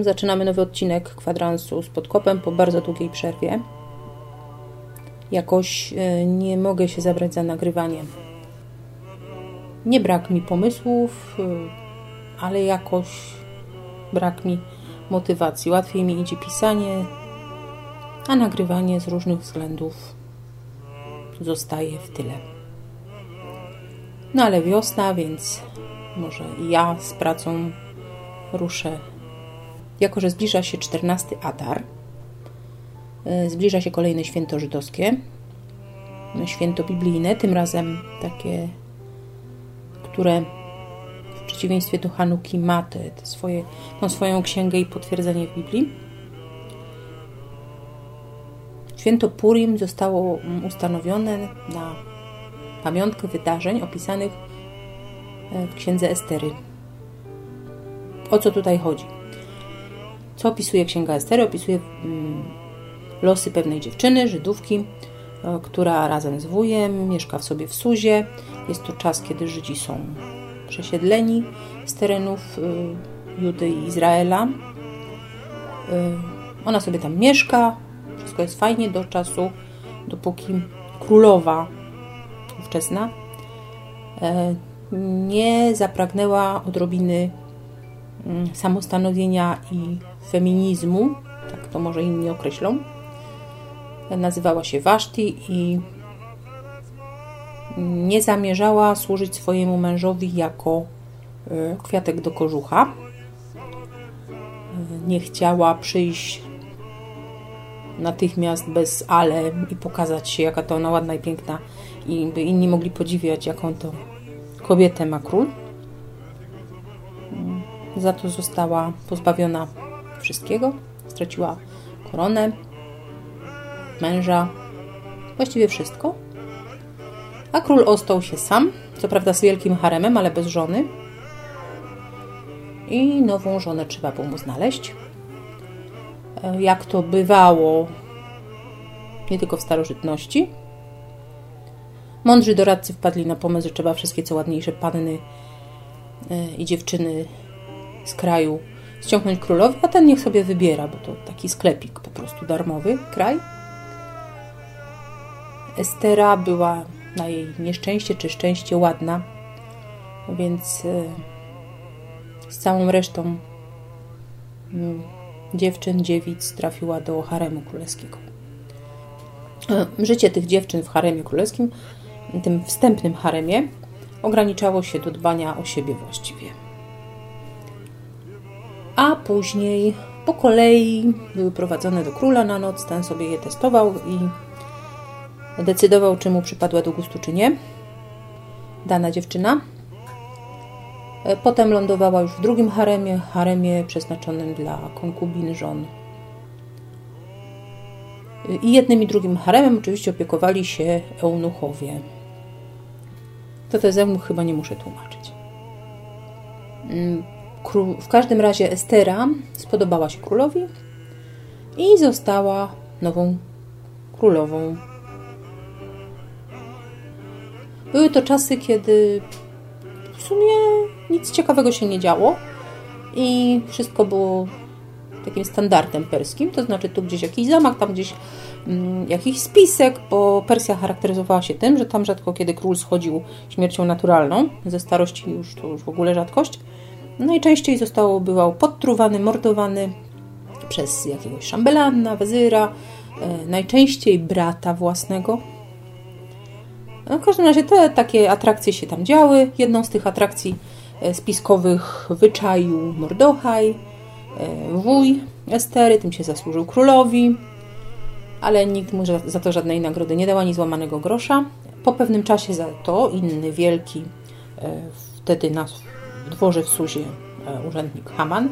Zaczynamy nowy odcinek kwadransu z podkopem po bardzo długiej przerwie. Jakoś e, nie mogę się zabrać za nagrywanie. Nie brak mi pomysłów, e, ale jakoś brak mi motywacji. Łatwiej mi idzie pisanie, a nagrywanie z różnych względów zostaje w tyle. No ale wiosna, więc może ja z pracą ruszę jako że zbliża się 14 Adar, e, zbliża się kolejne święto żydowskie, no, święto biblijne, tym razem takie, które w przeciwieństwie do Hanuki ma te, te swoje, tą swoją księgę i potwierdzenie w Biblii. Święto Purim zostało ustanowione na pamiątkę wydarzeń opisanych e, w księdze Estery. O co tutaj chodzi? Co opisuje Księga Estery? Opisuje mm, losy pewnej dziewczyny, Żydówki, e, która razem z wujem mieszka w sobie w Suzie. Jest to czas, kiedy Żydzi są przesiedleni z terenów y, Judy i Izraela. Y, ona sobie tam mieszka, wszystko jest fajnie do czasu, dopóki królowa ówczesna e, nie zapragnęła odrobiny mm, samostanowienia i feminizmu, tak to może inni określą. Nazywała się Waszti i nie zamierzała służyć swojemu mężowi jako e, kwiatek do kożucha. Nie chciała przyjść natychmiast bez ale i pokazać się, jaka to ona ładna i piękna i by inni mogli podziwiać, jaką to kobietę ma król. Za to została pozbawiona wszystkiego. Straciła koronę, męża, właściwie wszystko. A król ostał się sam, co prawda z wielkim haremem, ale bez żony. I nową żonę trzeba było mu znaleźć. E, jak to bywało nie tylko w starożytności. Mądrzy doradcy wpadli na pomysł, że trzeba wszystkie co ładniejsze panny e, i dziewczyny z kraju ściągnąć królowi, a ten niech sobie wybiera, bo to taki sklepik po prostu darmowy, kraj. Estera była na jej nieszczęście czy szczęście ładna, więc e, z całą resztą mm, dziewczyn, dziewic trafiła do haremu królewskiego. E, życie tych dziewczyn w haremie królewskim, tym wstępnym haremie, ograniczało się do dbania o siebie właściwie a później po kolei były prowadzone do króla na noc. Ten sobie je testował i decydował, czy mu przypadła do gustu, czy nie. Dana dziewczyna. E, potem lądowała już w drugim haremie, haremie przeznaczonym dla konkubin żon. E, I jednym i drugim haremem oczywiście opiekowali się eunuchowie. To te eunuch chyba nie muszę tłumaczyć. W każdym razie Estera spodobała się królowi i została nową królową. Były to czasy, kiedy w sumie nic ciekawego się nie działo i wszystko było takim standardem perskim, to znaczy tu gdzieś jakiś zamach, tam gdzieś mm, jakiś spisek, bo Persja charakteryzowała się tym, że tam rzadko kiedy król schodził śmiercią naturalną, ze starości już to już w ogóle rzadkość, Najczęściej został bywał podtruwany, mordowany przez jakiegoś szambelana, wezyra, e, najczęściej brata własnego. No, w każdym razie te takie atrakcje się tam działy. Jedną z tych atrakcji e, spiskowych wyczaił Mordochaj, e, wuj Estery, tym się zasłużył królowi, ale nikt mu za to żadnej nagrody nie dał, ani złamanego grosza. Po pewnym czasie za to inny wielki, wtedy na w dworze w Suzie e, urzędnik Haman.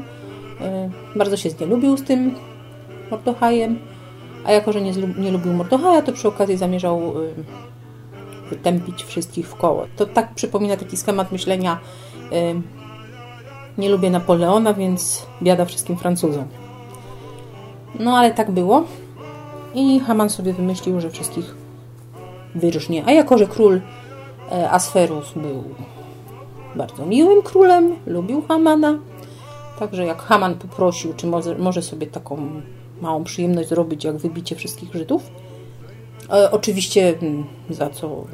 E, bardzo się znielubił z tym Mordochajem, a jako, że nie, nie lubił Mordochaja, to przy okazji zamierzał e, wytępić wszystkich w koło. To tak przypomina taki schemat myślenia nie lubię Napoleona, więc biada wszystkim Francuzom. No ale tak było. I Haman sobie wymyślił, że wszystkich wyrżnie. A jako, że król Asferus był bardzo miłym królem, lubił Hamana, Także jak Haman poprosił, czy może, może sobie taką małą przyjemność zrobić, jak wybicie wszystkich Żydów. E, oczywiście mm, za co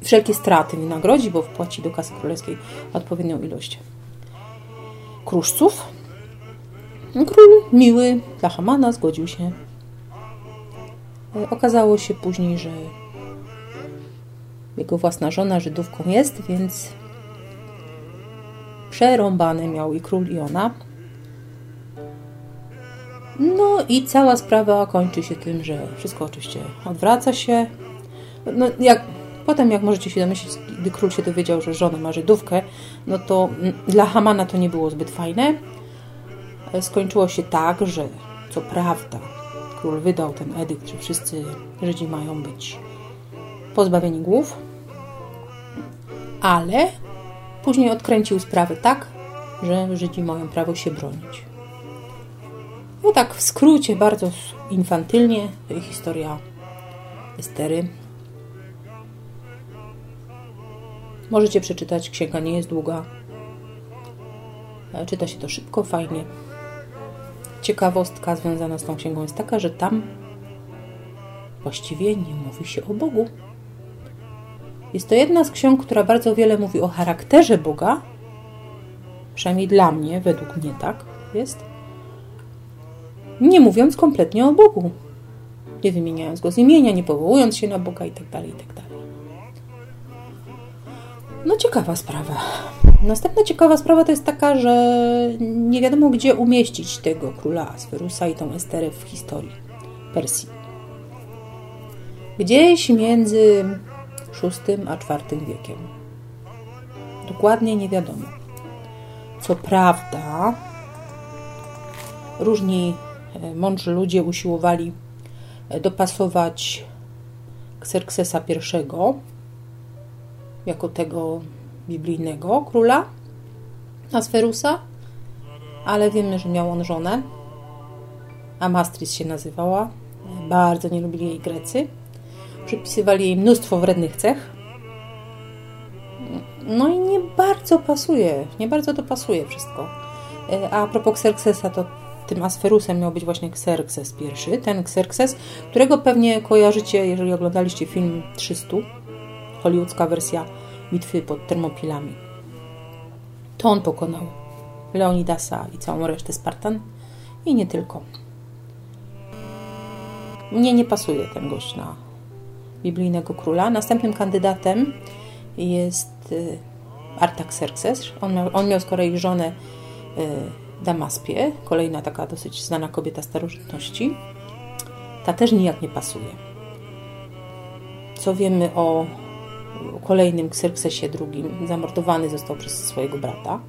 wszelkie straty wynagrodzi, bo wpłaci do kasy królewskiej odpowiednią ilość kruszców. Król miły dla Hamana zgodził się. E, okazało się później, że jego własna żona Żydówką jest, więc przerąbane miał i król i ona. No i cała sprawa kończy się tym, że wszystko oczywiście odwraca się. No, jak, potem, jak możecie się domyślić, gdy król się dowiedział, że żona ma Żydówkę, no to mm, dla Hamana to nie było zbyt fajne. Skończyło się tak, że co prawda król wydał ten edykt, że wszyscy Żydzi mają być pozbawieni głów, ale później odkręcił sprawę tak, że Żydzi mają prawo się bronić. No tak w skrócie, bardzo infantylnie, historia Estery. Możecie przeczytać, księga nie jest długa. Czyta się to szybko, fajnie. Ciekawostka związana z tą księgą jest taka, że tam właściwie nie mówi się o Bogu. Jest to jedna z ksiąg, która bardzo wiele mówi o charakterze Boga, przynajmniej dla mnie, według mnie tak jest, nie mówiąc kompletnie o Bogu, nie wymieniając go z imienia, nie powołując się na Boga itd. Tak itd. Tak no ciekawa sprawa. Następna ciekawa sprawa to jest taka, że nie wiadomo gdzie umieścić tego króla Asferusa i tą Esterę w historii Persji. Gdzieś między VI a IV wiekiem. Dokładnie nie wiadomo. Co prawda, różni e, mądrzy ludzie usiłowali e, dopasować Xerxesa I jako tego biblijnego króla Asferusa, ale wiemy, że miał on żonę. Amastris się nazywała. Bardzo nie lubili jej Grecy. Przypisywali jej mnóstwo wrednych cech. No i nie bardzo pasuje, nie bardzo to pasuje wszystko. E, a propos Xerxesa, to tym Asferusem miał być właśnie Xerxes I, ten Xerxes, którego pewnie kojarzycie, jeżeli oglądaliście film 300, hollywoodzka wersja bitwy pod Termopilami. To on pokonał Leonidasa i całą resztę Spartan i nie tylko. Mnie nie pasuje ten gość na biblijnego króla. Następnym kandydatem jest y, Artaxerxes. On miał, on miał z kolei żonę y, Damaspię, kolejna taka dosyć znana kobieta starożytności. Ta też nijak nie pasuje. Co wiemy o kolejnym Xerxesie II? Zamordowany został przez swojego brata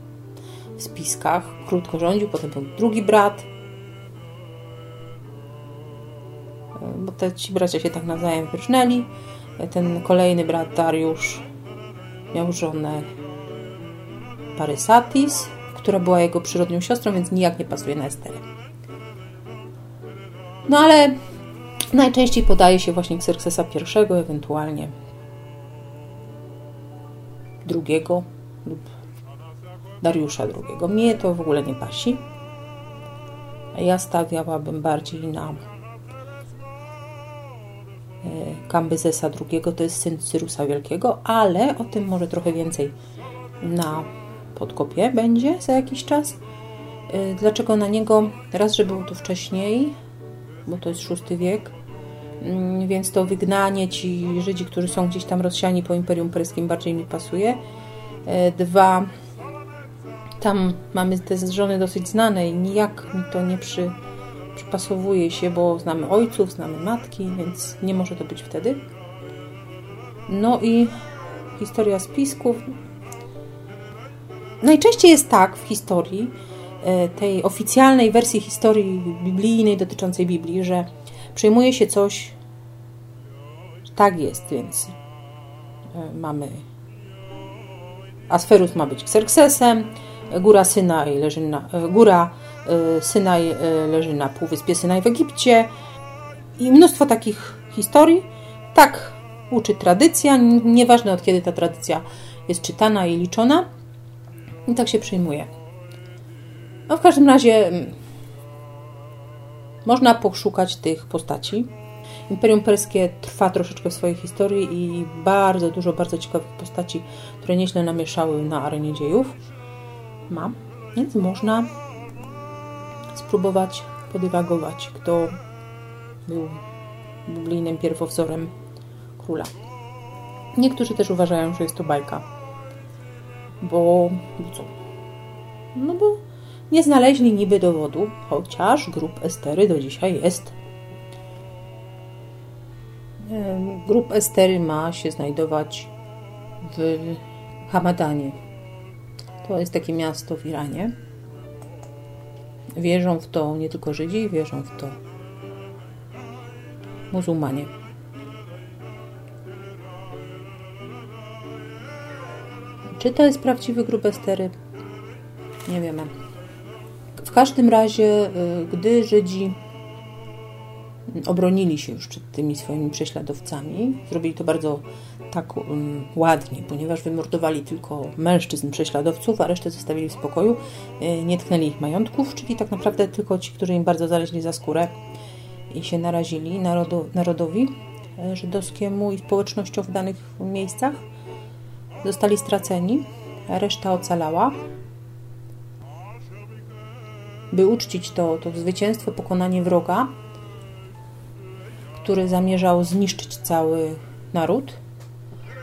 w spiskach. Krótko rządził, potem był drugi brat. Bo te ci bracia się tak nawzajem wyrżnęli. Ten kolejny brat Dariusz miał żonę Parysatis, która była jego przyrodnią siostrą, więc nijak nie pasuje na Esterę. No ale najczęściej podaje się właśnie Xerxesa I, ewentualnie drugiego lub Dariusza II. Mnie to w ogóle nie pasi. Ja stawiałabym bardziej na Kambyzesa II, to jest syn Cyrusa Wielkiego, ale o tym może trochę więcej na podkopie będzie za jakiś czas. E, dlaczego na niego? Raz, że był tu wcześniej, bo to jest VI wiek, mm, więc to wygnanie ci Żydzi, którzy są gdzieś tam rozsiani po Imperium Perskim bardziej mi pasuje. E, dwa, tam mamy te żony dosyć znane i nijak mi to nie przy, przypasowuje się, bo znamy ojców, znamy matki, więc nie może to być wtedy. No i historia spisków. Najczęściej jest tak w historii, e, tej oficjalnej wersji historii biblijnej dotyczącej Biblii, że przyjmuje się coś, tak jest, więc e, mamy Asferus ma być Xerxesem, góra Synaj leży na, góra e, Synaj e, leży na półwyspie Synaj w Egipcie i mnóstwo takich historii. Tak uczy tradycja, nieważne od kiedy ta tradycja jest czytana i liczona. I tak się przyjmuje. No w każdym razie mm, można poszukać tych postaci. Imperium Perskie trwa troszeczkę w swojej historii i bardzo dużo bardzo ciekawych postaci, które nieźle namieszały na arenie dziejów. Ma, więc można spróbować podywagować, kto był biblijnym pierwowzorem króla. Niektórzy też uważają, że jest to bajka. Bo, bo co? No bo nie znaleźli niby dowodu, chociaż grup Estery do dzisiaj jest. Grup Estery ma się znajdować w Hamadanie. To jest takie miasto w Iranie. Wierzą w to nie tylko Żydzi, wierzą w to muzułmanie. Czy to jest prawdziwy grób Estery? Nie wiemy. W każdym razie, y, gdy Żydzi obronili się już przed tymi swoimi prześladowcami, zrobili to bardzo tak um, ładnie, ponieważ wymordowali tylko mężczyzn prześladowców, a resztę zostawili w spokoju, y, nie tknęli ich majątków, czyli tak naprawdę tylko ci, którzy im bardzo zaleźli za skórę i się narazili narodowi y, żydowskiemu i społecznościom w danych miejscach, zostali straceni, a reszta ocalała. By uczcić to, to zwycięstwo, pokonanie wroga, który zamierzał zniszczyć cały naród,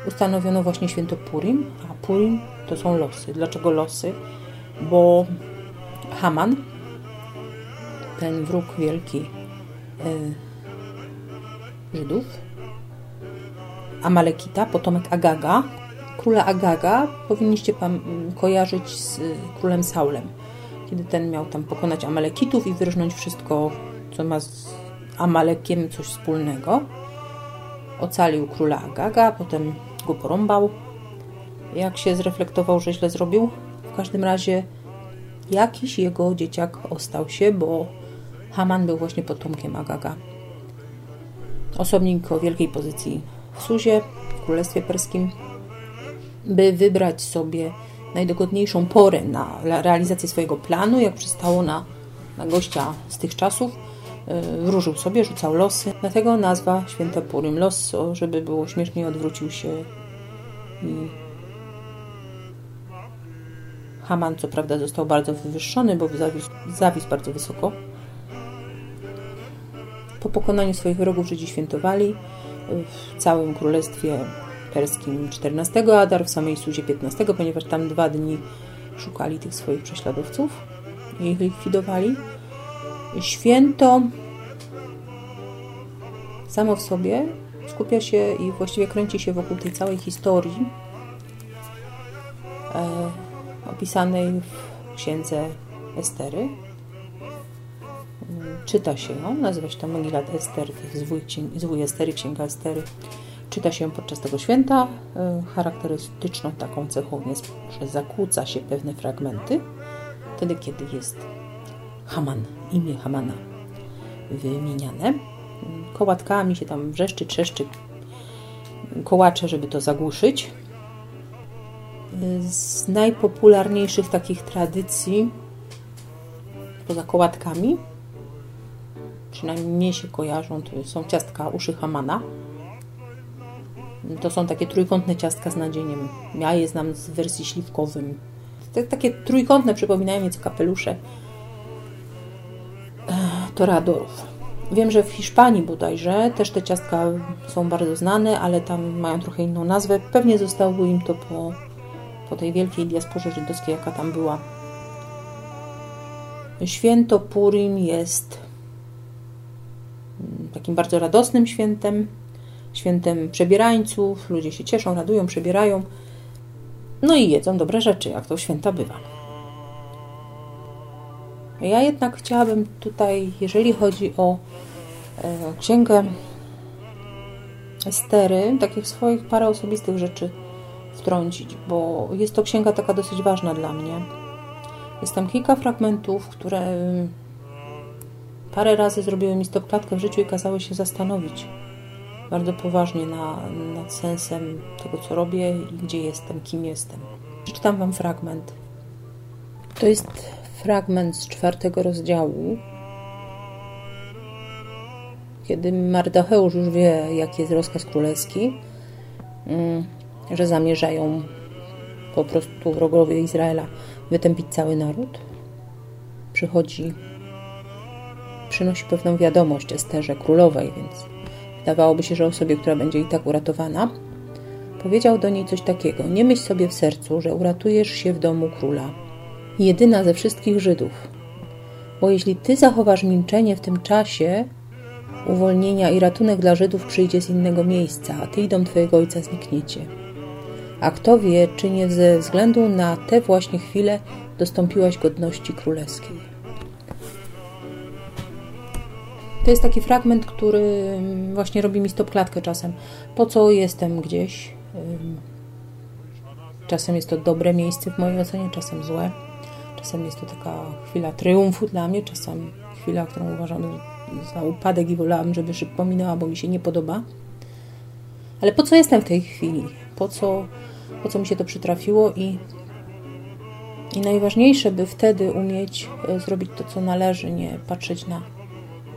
ustanowiono właśnie święto Purim, a Purim to są losy. Dlaczego losy? Bo Haman, ten wróg wielki y, Żydów, Amalekita, potomek Agaga, króla Agaga powinniście kojarzyć z królem Saulem kiedy ten miał tam pokonać Amalekitów i wyrżnąć wszystko, co ma z Amalekiem coś wspólnego. Ocalił króla Agaga, potem go porąbał. Jak się zreflektował, że źle zrobił? W każdym razie jakiś jego dzieciak ostał się, bo Haman był właśnie potomkiem Agaga. Osobnik o wielkiej pozycji w Suzie, w Królestwie Perskim, by wybrać sobie najdogodniejszą porę na realizację swojego planu, jak przystało na, na gościa z tych czasów. E, wróżył sobie, rzucał losy. Dlatego nazwa Święta Purim. Los, żeby było śmieszniej, odwrócił się i Haman, co prawda, został bardzo wywyższony, bo zawisł, zawisł bardzo wysoko. Po pokonaniu swoich wrogów Żydzi świętowali w całym królestwie perskim 14 Adar, w samej Suzie 15, ponieważ tam dwa dni szukali tych swoich prześladowców i ich likwidowali. Święto samo w sobie skupia się i właściwie kręci się wokół tej całej historii e, opisanej w księdze Estery. Czyta się ją, nazywa się to Megilat Ester, zwój, zwój Estery, księga Estery. Czyta się podczas tego święta. E, charakterystyczną taką cechą jest, że zakłóca się pewne fragmenty, wtedy kiedy jest Haman, imię Hamana wymieniane. Kołatkami się tam wrzeszczy, trzeszczy, kołacze, żeby to zagłuszyć. Z najpopularniejszych takich tradycji, poza kołatkami, przynajmniej mnie się kojarzą, to są ciastka uszy Hamana to są takie trójkątne ciastka z nadzieniem. Ja je znam z wersji śliwkowym. Takie trójkątne przypominają nieco kapelusze toradorów. Wiem, że w Hiszpanii bodajże też te ciastka są bardzo znane, ale tam mają trochę inną nazwę. Pewnie zostało im to po, po tej wielkiej diasporze żydowskiej, jaka tam była. Święto Purim jest takim bardzo radosnym świętem świętem przebierańców, ludzie się cieszą, radują, przebierają, no i jedzą dobre rzeczy, jak to święta bywa. Ja jednak chciałabym tutaj, jeżeli chodzi o e, księgę Estery, takich swoich parę osobistych rzeczy wtrącić, bo jest to księga taka dosyć ważna dla mnie. Jest tam kilka fragmentów, które parę razy zrobiły mi stopklatkę w życiu i kazały się zastanowić bardzo poważnie na, nad sensem tego, co robię i gdzie jestem, kim jestem. Przeczytam Wam fragment. To jest fragment z czwartego rozdziału, kiedy Mardocheusz już wie, jaki jest rozkaz królewski, mm, że zamierzają po prostu wrogowie Izraela wytępić cały naród. Przychodzi, przynosi pewną wiadomość Esterze królowej, więc wydawałoby się, że osobie, która będzie i tak uratowana, powiedział do niej coś takiego: Nie myśl sobie w sercu, że uratujesz się w domu króla, jedyna ze wszystkich Żydów. Bo jeśli ty zachowasz milczenie w tym czasie, uwolnienia i ratunek dla Żydów przyjdzie z innego miejsca, a ty i dom twojego ojca znikniecie. A kto wie, czy nie ze względu na te właśnie chwile dostąpiłaś godności królewskiej. To jest taki fragment, który właśnie robi mi stopklatkę czasem. Po co jestem gdzieś? Czasem jest to dobre miejsce w mojej ocenie, czasem złe. Czasem jest to taka chwila triumfu dla mnie, czasem chwila, którą uważam za upadek i wolałam, żeby szybko minęła, bo mi się nie podoba. Ale po co jestem w tej chwili? Po co, po co mi się to przytrafiło? I, I najważniejsze, by wtedy umieć e, zrobić to, co należy, nie patrzeć na,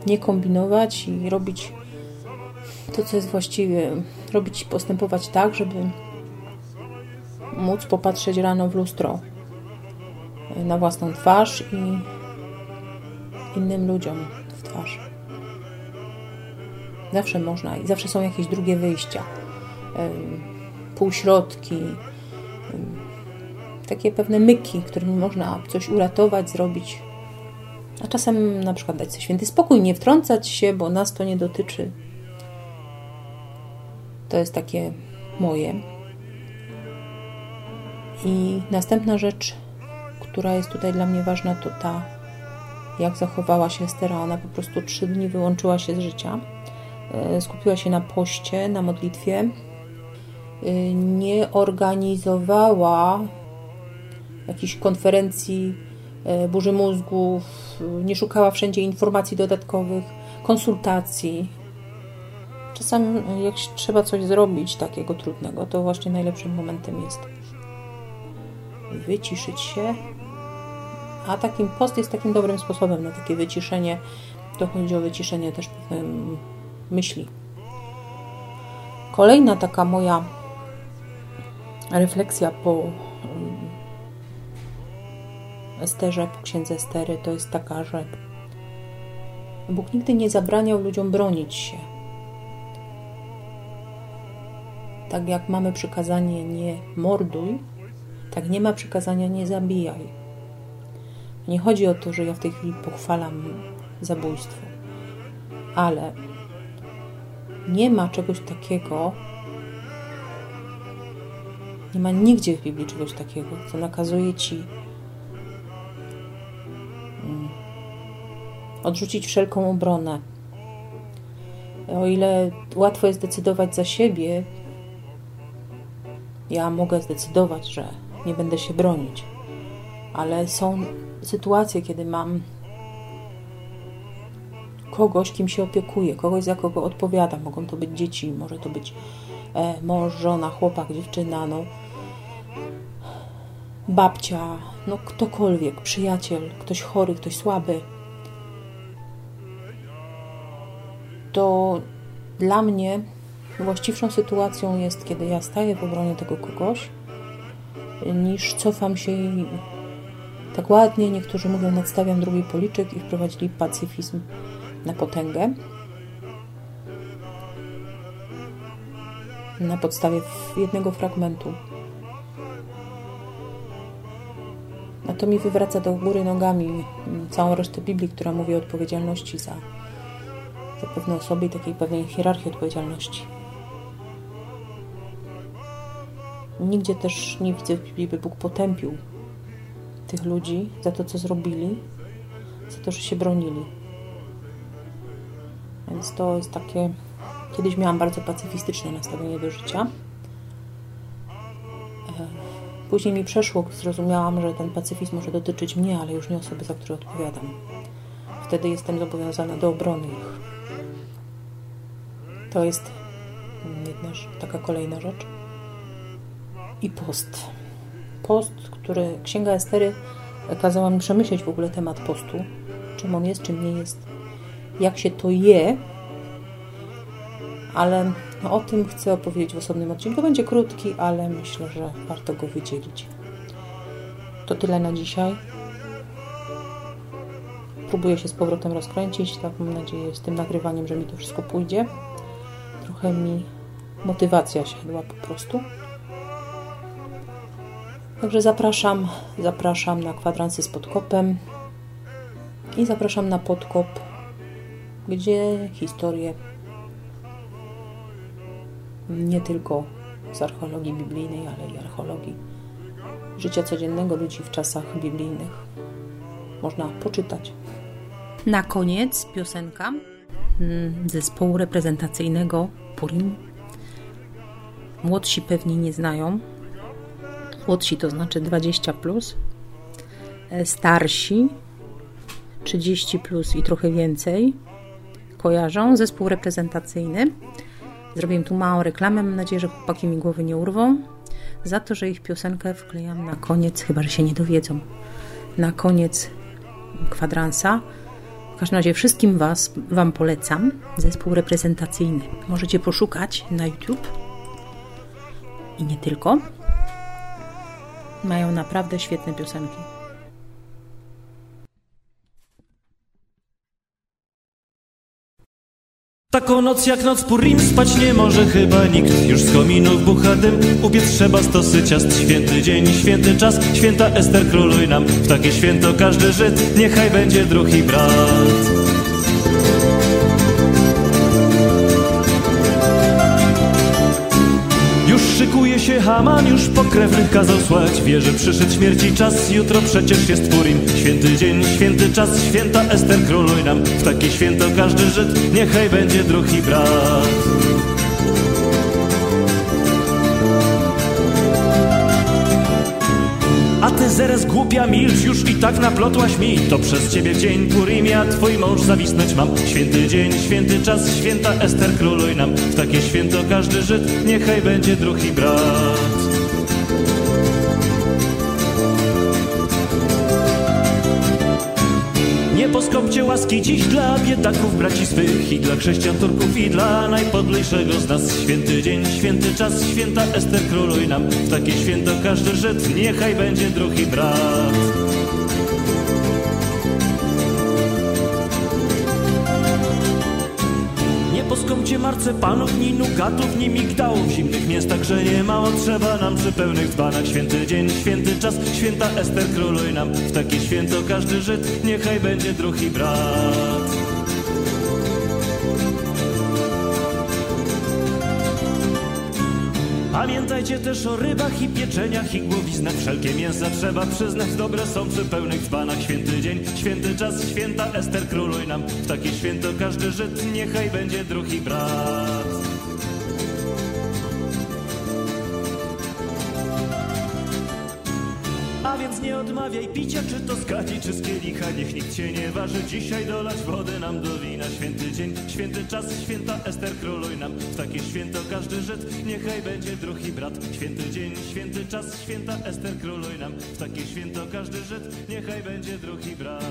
nie kombinować i robić to, co jest właściwie. Robić, postępować tak, żeby móc popatrzeć rano w lustro na własną twarz i innym ludziom w twarz. Zawsze można i zawsze są jakieś drugie wyjścia, półśrodki, takie pewne myki, którymi można coś uratować, zrobić. A czasem na przykład dać sobie święty spokój, nie wtrącać się, bo nas to nie dotyczy. To jest takie moje. I następna rzecz, która jest tutaj dla mnie ważna, to ta jak zachowała się Estera. Ona po prostu trzy dni wyłączyła się z życia. E, skupiła się na poście, na modlitwie. E, nie organizowała jakichś konferencji, e, burzy mózgów, nie szukała wszędzie informacji dodatkowych, konsultacji. Czasem, jak trzeba coś zrobić takiego trudnego, to właśnie najlepszym momentem jest wyciszyć się, a takim post jest takim dobrym sposobem na takie wyciszenie. To chodzi o wyciszenie też myśli. Kolejna taka moja refleksja po Esterze, po księdze Estery, to jest taka, że Bóg nigdy nie zabraniał ludziom bronić się. Tak jak mamy przykazanie nie morduj, tak nie ma przykazania nie zabijaj. Nie chodzi o to, że ja w tej chwili pochwalam zabójstwo, ale nie ma czegoś takiego, nie ma nigdzie w Biblii czegoś takiego, co nakazuje ci mm, odrzucić wszelką obronę. O ile łatwo jest decydować za siebie, ja mogę zdecydować, że nie będę się bronić, ale są sytuacje, kiedy mam kogoś, kim się opiekuję, kogoś, za kogo odpowiadam. Mogą to być dzieci, może to być e, mąż, żona, chłopak, dziewczyna, no, babcia, no ktokolwiek, przyjaciel, ktoś chory, ktoś słaby. To dla mnie właściwszą sytuacją jest, kiedy ja staję w obronie tego kogoś, niż cofam się i tak ładnie, niektórzy mówią, nadstawiam drugi policzek i wprowadzili pacyfizm na potęgę. Na podstawie jednego fragmentu. A to mi wywraca do góry nogami całą resztę Biblii, która mówi o odpowiedzialności za, za pewne osoby i takiej pewnej hierarchii odpowiedzialności. Nigdzie też nie widzę w Biblii, by Bóg potępił tych ludzi za to, co zrobili, za to, że się bronili. Więc to jest takie. Kiedyś miałam bardzo pacyfistyczne nastawienie do życia. E, później mi przeszło, zrozumiałam, że ten pacyfizm może dotyczyć mnie, ale już nie osoby, za które odpowiadam. Wtedy jestem zobowiązana do obrony ich. To jest jedna taka kolejna rzecz. I post post, który Księga Estery kazała mi przemyśleć w ogóle temat postu, czym on jest, czym nie jest, jak się to je, ale o tym chcę opowiedzieć w osobnym odcinku. Będzie krótki, ale myślę, że warto go wydzielić. To tyle na dzisiaj. Próbuję się z powrotem rozkręcić, tak mam nadzieję z tym nagrywaniem, że mi to wszystko pójdzie. Trochę mi motywacja siadła po prostu. Także zapraszam, zapraszam na kwadransy z podkopem i zapraszam na podkop, gdzie historie nie tylko z archeologii biblijnej, ale i archeologii życia codziennego ludzi w czasach biblijnych można poczytać. Na koniec piosenka mm, zespołu reprezentacyjnego Purim. Młodsi pewnie nie znają. Młodsi to znaczy 20 plus. E, starsi 30 plus i trochę więcej kojarzą. Zespół reprezentacyjny. Zrobiłem tu małą reklamę. Mam nadzieję, że chłopaki mi głowy nie urwą. Za to, że ich piosenkę wklejam na koniec, chyba że się nie dowiedzą. Na koniec kwadransa. W każdym razie wszystkim was, Wam polecam zespół reprezentacyjny. Możecie poszukać na YouTube i nie tylko. Mają naprawdę świetne piosenki. Taką noc jak noc Purim spać nie może chyba nikt. Już z kominów bucha dym, ubiec trzeba stosy ciast. Święty dzień, święty czas, święta Ester króluj nam W takie święto każdy Żyd, niechaj będzie drugi brat szykuje się Haman, już pokrewnych kazał słać Wie, że przyszedł śmierci czas, jutro przecież jest Purim Święty dzień, święty czas, święta Ester króluj nam. W takie święto każdy Żyd, niechaj będzie drugi brat ty zaraz głupia milcz, już i tak naplotłaś mi. To przez ciebie dzień Purimia twój mąż zawisnąć mam. Święty dzień, święty czas, święta Ester króluj nam. W takie święto każdy Żyd, niechaj będzie drugi brat Nie poskopcie łaski dziś dla biedaków braci swych I dla chrześcijan Turków i dla najpodlejszego z nas. Święty dzień, święty czas, święta Ester króluj nam W takie święto każdy Żyd, niechaj będzie drugi brat marcepanów, ni nugatów, ni migdałów. Zimnych miast także nie mało trzeba nam przy pełnych dzbanach. Święty dzień, święty czas, święta Ester króluj nam W takie święto. Każdy Żyd, niechaj będzie drugi brat Pamiętajcie też o rybach i pieczeniach i głowiznach. Wszelkie mięsa trzeba przyznać, dobre są przy pełnych dzbanach. Święty dzień, święty czas, święta Ester króluj nam. W takie święto każdy Żyd, niechaj będzie drugi brat więc nie odmawiaj. Picia, czy to z czy z kielicha Niech nikt cię nie waży, dzisiaj dolać wody nam do wina. Święty dzień, święty czas, święta Ester króluj nam. W takie święto każdy Żyd, niechaj będzie drugi brat. Święty dzień, święty czas, święta Ester króluj nam. W takie święto każdy Żyd, niechaj będzie drugi brat